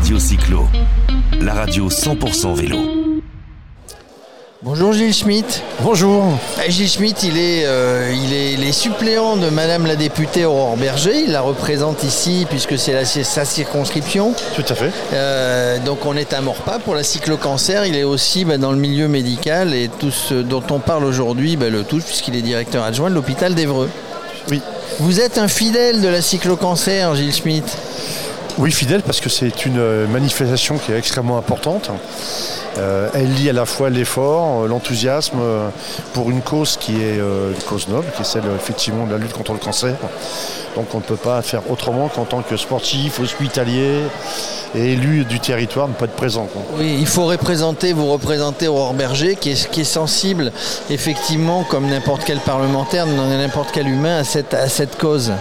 Radio Cyclo, la radio 100% vélo. Bonjour Gilles Schmitt. Bonjour. Euh, Gilles Schmitt, il est, euh, il est suppléants de Madame la députée Aurore Berger. Il la représente ici puisque c'est sa circonscription. Tout à fait. Euh, donc on est à Morpa pour la cyclo-cancer. Il est aussi bah, dans le milieu médical et tout ce dont on parle aujourd'hui bah, le touche puisqu'il est directeur adjoint de l'hôpital d'Evreux. Oui. Vous êtes un fidèle de la cyclo-cancer, Gilles Schmitt? Oui, fidèle, parce que c'est une euh, manifestation qui est extrêmement importante. Euh, elle lie à la fois l'effort, euh, l'enthousiasme pour une cause qui est euh, une cause noble, qui est celle effectivement de la lutte contre le cancer. Donc on ne peut pas faire autrement qu'en tant que sportif, hospitalier et élu du territoire ne pas être présent. quoi. Oui, il faut représenter, vous représentez Aurore Berger, qui est, qui est sensible, effectivement, comme n'importe quel parlementaire, n'importe quel humain, à cette, à cette cause.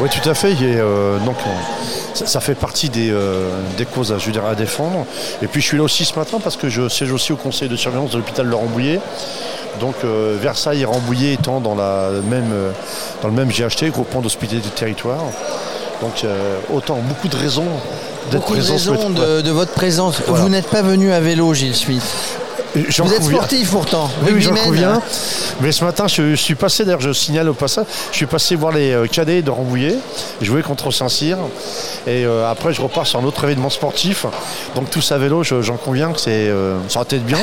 Oui, tout à fait. Et, euh, donc, on- ça, ça fait partie des, euh, des causes à, je veux dire, à défendre. Et puis, je suis là aussi ce matin parce que je siège aussi au conseil de surveillance de l'hôpital de Rambouillet. Donc, euh, Versailles et Rambouillet étant dans, la même, euh, dans le même GHT, groupement d'hospitalité du territoire. Donc, euh, autant, beaucoup de raisons d'être Beaucoup de raisons de, de votre présence. Voilà. Vous n'êtes pas venu à vélo, Gilles Schmitt. Vous êtes sportif pourtant. Oui, oui, j'en conviens. Mais ce matin, je, je suis passé, d'ailleurs, je signale au passage, je suis passé voir les euh, cadets de Rambouillet, jouer contre Saint-Cyr. Et euh, après, je repars sur un autre événement sportif. Donc, tout ça à vélo, je- j'en conviens que c'est, euh, ça aurait été bien.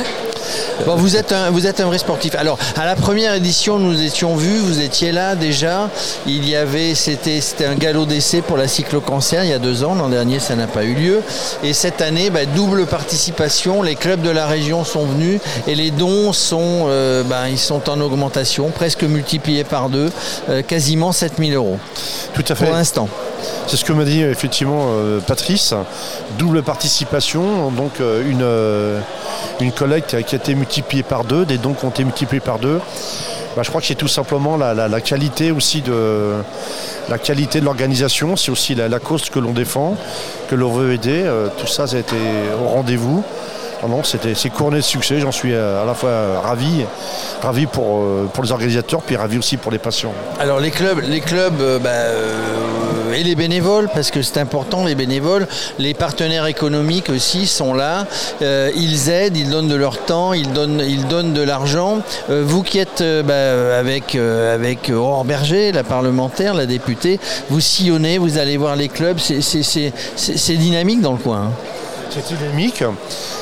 Bon, vous êtes un, vous êtes un vrai sportif. Alors, à la première édition, nous étions vus, vous étiez là déjà. Il y avait, c'était, c'était un galop d'essai pour la cyclo-cancer il y a deux ans. L'an dernier, ça n'a pas eu lieu. Et cette année, bah, double participation. Les clubs de la région sont venus et les dons sont, euh, bah, ils sont en augmentation, presque multipliés par deux, euh, quasiment 7000 euros Tout à fait. pour l'instant. C'est ce que m'a dit effectivement euh, Patrice. Double participation, donc euh, une, euh, une collecte qui a été multipliée par deux, des dons qui ont été multipliés par deux. Bah, je crois que c'est tout simplement la, qualité aussi de la qualité de l'organisation, c'est aussi la, cause que l'on défend, que l'on veut aider. Tout ça, ça a été au rendez-vous. Non, c'était, c'est couronné de succès. J'en suis à la fois ravi, ravi pour, les organisateurs, puis ravi aussi pour les patients. Alors les clubs, les clubs bah, et les bénévoles, parce que c'est important, les bénévoles, les partenaires économiques aussi sont là. Euh, ils aident, ils donnent de leur temps, ils donnent, ils donnent de l'argent. Euh, vous qui êtes euh, bah, avec, euh, avec Aurore Berger, la parlementaire, la députée, vous sillonnez, vous allez voir les clubs, c'est dynamique dans le coin. hein. C'est dynamique.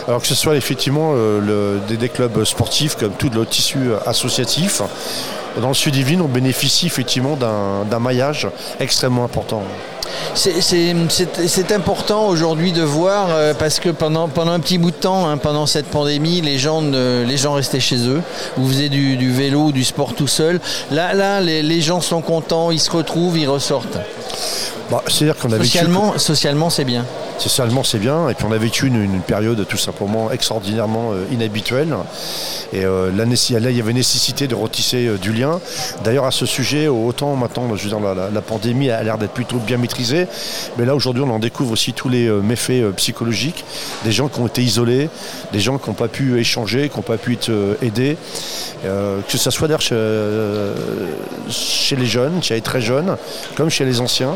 Alors que ce soit effectivement euh, des, clubs sportifs comme tout le tissu euh, associatif. Dans le sud divine, on bénéficie effectivement d'un maillage extrêmement important. C'est- important aujourd'hui de voir euh, parce que pendant, pendant un petit bout de temps, hein, pendant cette pandémie, les gens, les gens restaient chez eux. Vous faisiez du, vélo du sport tout seul. Là, là les gens sont contents, ils se retrouvent, ils ressortent. Bah, C'est-à-dire qu'on a vécu- Socialement, c'est bien. Socialement, c'est bien. Et puis on a vécu une, une période tout simplement extraordinairement euh, inhabituelle. Et euh, là, il y avait nécessité de retisser euh, du lien. D'ailleurs, à ce sujet, autant maintenant, je veux dire, la, la- la pandémie a l'air d'être plutôt bien maîtrisée. Mais là, aujourd'hui, on en découvre aussi tous les méfaits psychologiques. Des gens qui ont été isolés, des gens qui n'ont pas pu échanger, qui n'ont pas pu être aidés. Que ce soit d'ailleurs chez, chez les jeunes, chez les très jeunes, comme chez les anciens.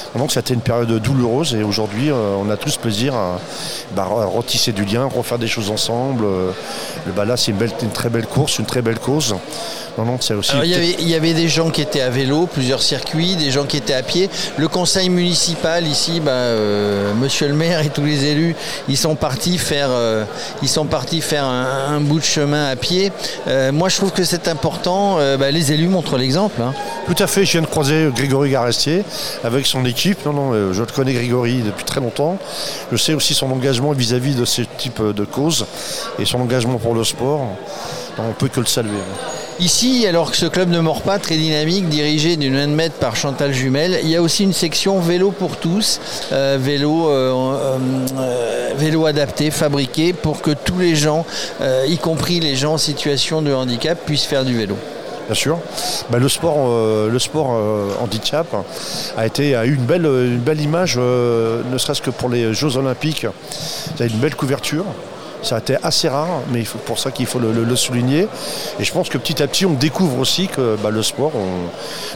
Donc c'était une période douloureuse et aujourd'hui euh, on a tous plaisir à, bah, à retisser du lien, refaire des choses ensemble. Euh, bah, là c'est une, belle- une très belle course, une très belle cause. Non, non, c'est aussi. Il, y avait, il y avait des gens qui étaient à vélo, plusieurs circuits, des gens qui étaient à pied. Le conseil municipal ici, bah, euh, monsieur le maire et tous les élus, ils sont partis faire, euh, ils sont partis faire un, un bout de chemin à pied. Euh, moi, je trouve que c'est important. bah, les élus montrent l'exemple. hein. Tout à fait, je viens de croiser Grégory Garestier avec son équipe. Non, non, euh, je le connais Grégory depuis très longtemps. Je sais aussi son engagement vis-à-vis de ce type de cause et son engagement pour le sport. On peut que le saluer. Ici, alors que ce club ne mord pas, très dynamique, dirigé d'une main de maître par Chantal Jumel, il y a aussi une section vélo pour tous, euh, vélo, euh, vélo adapté, fabriqué pour que tous les gens, y compris les gens en situation de handicap, puissent faire du vélo. Bien sûr. Bah, le sport, euh, le sport euh, handicap a, été, a eu une belle, une belle image, euh, ne serait-ce que pour les Jeux Olympiques. Il y a une belle couverture. Ça a été assez rare, mais c'est pour ça qu'il faut le, souligner. Et je pense que petit à petit, on découvre aussi que bah, le sport,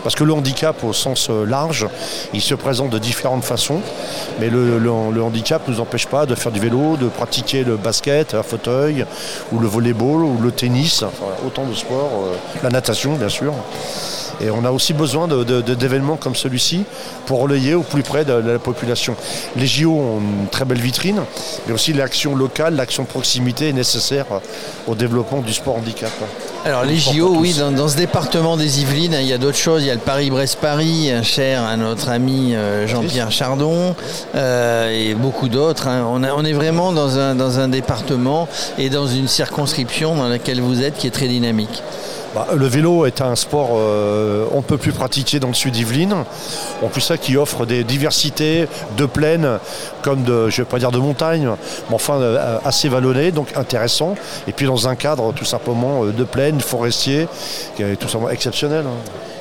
parce que le handicap au sens euh, large, il se présente de différentes façons. Mais le, handicap ne nous empêche pas de faire du vélo, de pratiquer le basket à fauteuil, ou le volleyball, ou le tennis, autant de sports, euh, la natation bien sûr. Et on a aussi besoin d'événements comme celui-ci pour relayer au plus près de, la population. Les JO ont une très belle vitrine, mais aussi l'action locale, l'action de proximité est nécessaire au développement du sport handicap. Alors les JO, oui, dans, ce département des Yvelines, il y a d'autres choses. Il y a le Paris-Brest-Paris, cher à notre ami euh, Jean-Pierre Chardon, euh, et beaucoup d'autres. Hein. On, est vraiment dans un département et dans une circonscription dans laquelle vous êtes qui est très dynamique. Bah, le vélo est un sport euh, on ne peut plus pratiquer dans le sud d'Yvelines. En plus ça qui offre des diversités de plaines comme de, je vais pas dire de montagne, mais enfin euh, assez vallonnées, donc intéressant. Et puis dans un cadre tout simplement euh, de plaine, forestier, qui est tout simplement exceptionnel.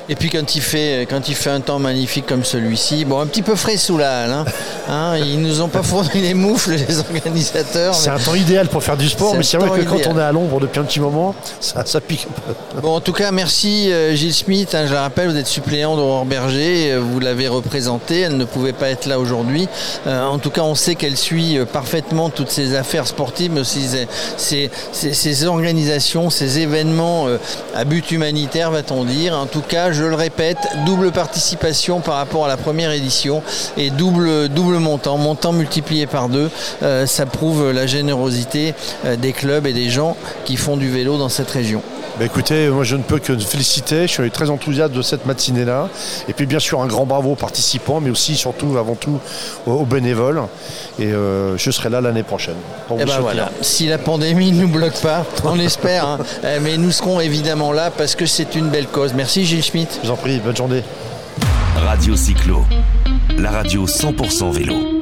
Et puis quand il fait, quand il fait un temps magnifique comme celui-ci, bon, un petit peu frais sous la halle. Hein. Hein, ils nous ont pas fourni les moufles, les organisateurs. C'est un temps idéal pour faire du sport, mais c'est vrai que quand on est à l'ombre depuis un petit moment, ça, ça pique un peu. Bon, en tout cas, merci euh, Gilles Smith. Hein, je le rappelle, vous êtes suppléant d'Aurore Berger. Euh, vous l'avez représentée. Elle ne pouvait pas être là aujourd'hui. Euh, en tout cas, on sait qu'elle suit parfaitement toutes ces affaires sportives, mais aussi ces, ces organisations, ces événements à but humanitaire, va-t-on dire. En tout cas, je le répète, double participation par rapport à la première édition et double, montant, montant multiplié par deux. Euh, ça prouve la générosité euh, des clubs et des gens qui font du vélo dans cette région. Bah, écoutez, moi je ne peux que féliciter, je suis très enthousiaste de cette matinée-là. Et puis bien sûr un grand bravo aux participants, mais aussi surtout avant tout aux, bénévoles. Et euh, je serai là l'année prochaine. Pour eh ben voilà. Si la pandémie ne nous bloque pas, on espère, hein. euh, mais nous serons évidemment là parce que c'est une belle cause. Merci Gilles Schmitt. Je vous en prie, bonne journée. Radio Cyclo, la radio 100% vélo.